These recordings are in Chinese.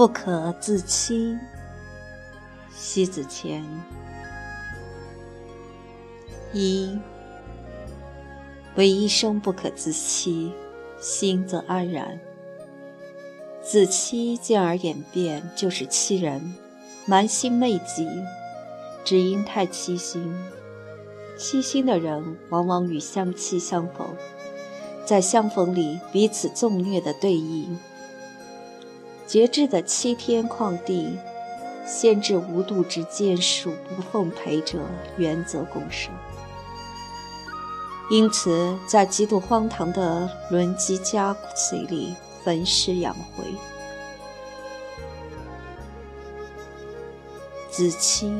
不可自欺。西子谦。一，唯一生不可自欺，心则安然。自欺进而演变，就是欺人，瞒心昧己，只因太欺心。欺心的人，往往与相欺相逢，在相逢里彼此纵虐的对弈。节制的欺天旷地，限制无度之坚术，不奉陪者，原则共生。因此，在极度荒唐的轮机加随里焚尸养灰，子期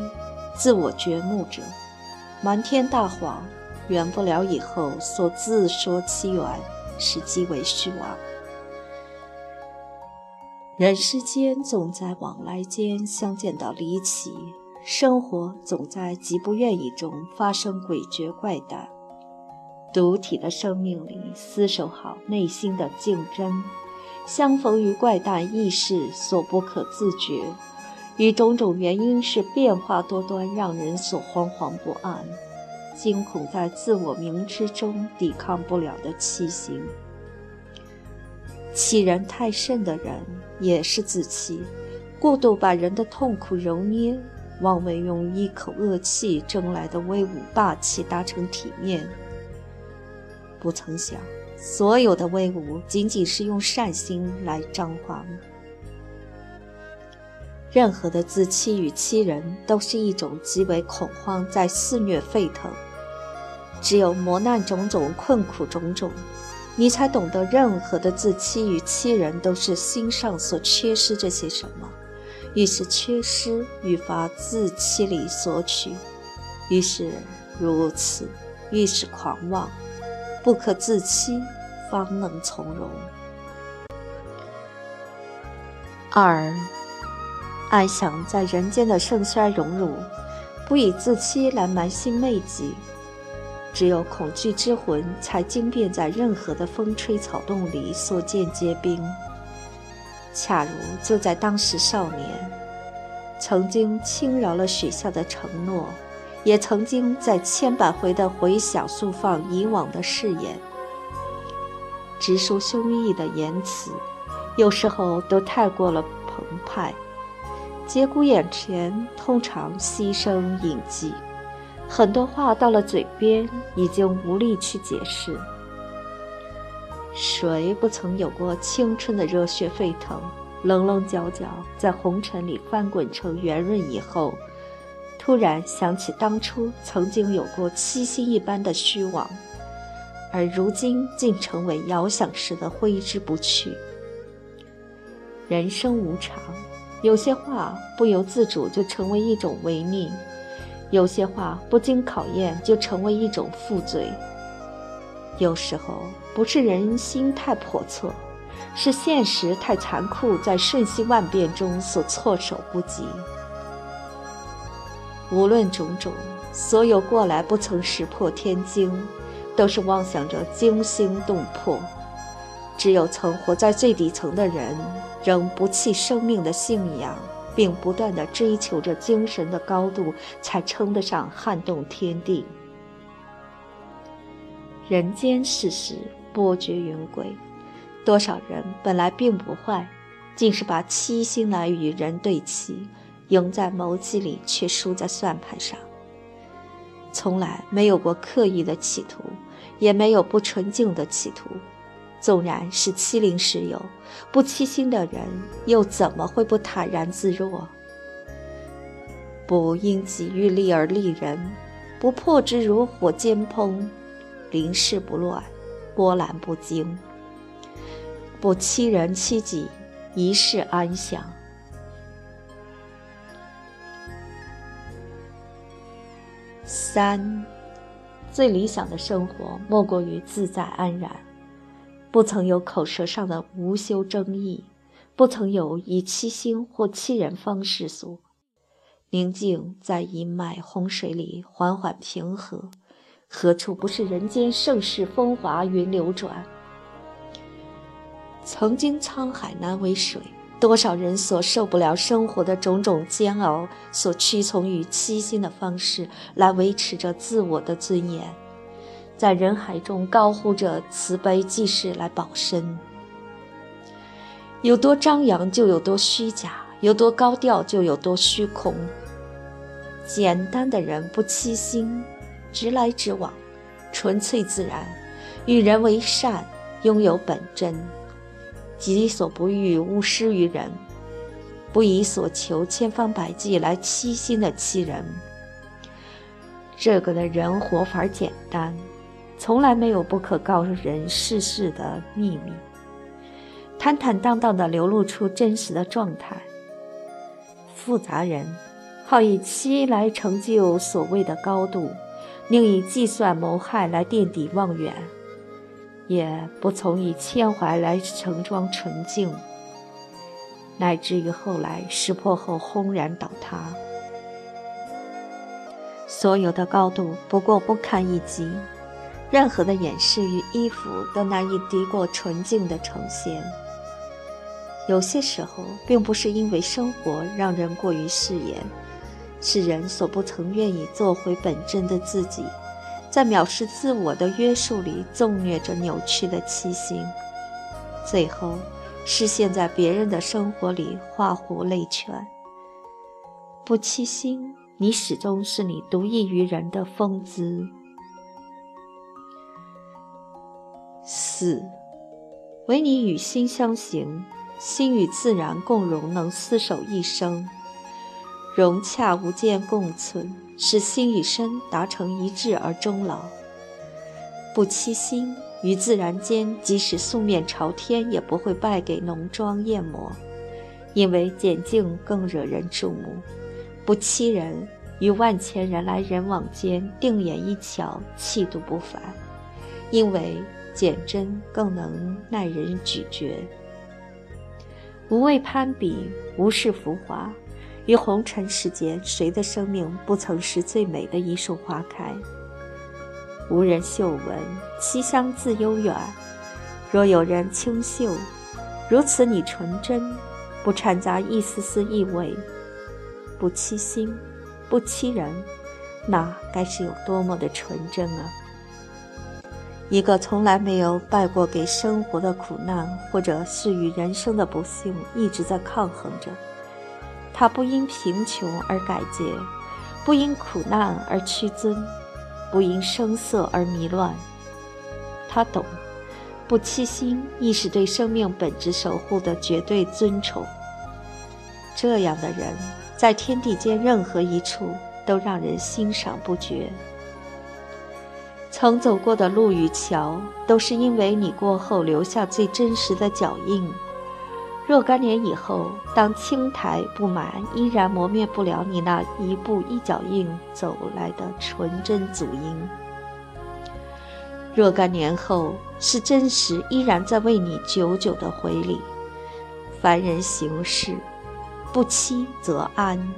自我掘墓者，瞒天大谎，圆不了以后所自说其缘，是极为虚妄。人世间总在往来间相见到离奇，生活总在极不愿意中发生诡谲怪诞。独体的生命里，厮守好内心的竞争，相逢于怪诞异事所不可自觉，与种种原因是变化多端，让人所惶惶不安，惊恐在自我明知中抵抗不了的气行。欺人太甚的人也是自欺，过度把人的痛苦揉捏，妄为用一口恶气争来的威武霸气达成体面。不曾想，所有的威武仅仅是用善心来彰化。任何的自欺与欺人，都是一种极为恐慌在肆虐沸腾。只有磨难种种、困苦种种，你才懂得，任何的自欺与欺人，都是心上所缺失这些什么。于是缺失愈发自欺里索取，于是如此，愈是狂妄。不可自欺，方能从容。二，安享在人间的盛衰荣辱，不以自欺来瞒心昧己。只有恐惧之魂，才惊变在任何的风吹草动里，所见皆冰。恰如就在当时少年，曾经轻饶了许下的承诺。也曾经在千百回的回想、诉放以往的誓言，直抒胸臆的言辞，有时候都太过了澎湃。节骨眼前，通常牺牲隐迹，很多话到了嘴边，已经无力去解释。谁不曾有过青春的热血沸腾，棱棱角角在红尘里翻滚成圆润以后？突然想起当初曾经有过七星一般的虚妄，而如今竟成为遥想时的挥之不去。人生无常，有些话不由自主就成为一种违逆，有些话不经考验就成为一种负罪。有时候不是人心太叵测，是现实太残酷，在瞬息万变中所措手不及。无论种种，所有过来不曾识破天惊，都是妄想着惊心动魄。只有曾活在最底层的人，仍不弃生命的信仰，并不断地追求着精神的高度，才称得上撼动天地。人间世事波谲云诡，多少人本来并不坏，竟是把欺心来与人对齐。赢在谋计里，却输在算盘上。从来没有过刻意的企图，也没有不纯净的企图。纵然是欺凌时有，不欺心的人，又怎么会不坦然自若？不因己欲立而立人，不破之如火煎烹，临事不乱，波澜不惊。不欺人欺己，一世安详。三，最理想的生活莫过于自在安然，不曾有口舌上的无休争议，不曾有以欺心或欺人方世俗，宁静在一脉洪水里缓缓平和，何处不是人间盛世风华云流转？曾经沧海难为水，多少人所受不了生活的种种煎熬，所屈从于欺心的方式来维持着自我的尊严，在人海中高呼着慈悲济世来保身。有多张扬就有多虚假，有多高调就有多虚空。简单的人不欺心，直来直往，纯粹自然，与人为善，拥有本真。己所不欲，勿施于人。不以所求千方百计来欺心的欺人，这个的人活法简单，从来没有不可告人世事的秘密，坦坦荡荡地流露出真实的状态。复杂人，好以欺来成就所谓的高度，宁以计算谋害来垫底望远。也不从以谦怀来盛装纯净，乃至于后来识破后轰然倒塌。所有的高度不过不堪一击，任何的掩饰与衣服都难以敌过纯净的呈现。有些时候，并不是因为生活让人过于誓言，是人所不曾愿意做回本真的自己。在藐视自我的约束里，纵虐着扭曲的七心，最后是现在别人的生活里画虎类犬。不欺心，你始终是你独异于人的风姿。四，唯你与心相行，心与自然共融，能厮守一生。融洽无间共存，使心与身达成一致而终老。不欺心，与自然间，即使素面朝天，也不会败给浓妆艳抹，因为简净更惹人注目。不欺人，于万千人来人往间，定眼一瞧，气度不凡，因为简真更能耐人咀嚼。无畏攀比，无视浮华。于红尘世间，谁的生命不曾是最美的一束花开？无人嗅闻，其香自悠远。若有人清嗅，如此你纯真，不掺杂一丝丝异味，不欺心，不欺人，那该是有多么的纯真啊！一个从来没有败过给生活的苦难，或者是与人生的不幸，一直在抗衡着。他不因贫穷而改节，不因苦难而屈尊，不因声色而迷乱。他懂，不欺心亦是对生命本质守护的绝对尊崇。这样的人，在天地间任何一处都让人欣赏不绝。曾走过的路与桥，都是因为你过后留下最真实的脚印。若干年以后，当青苔布满，依然磨灭不了你那一步一脚印走来的纯真足印。若干年后，是真实依然在为你久久的回礼。凡人行事，不欺则安。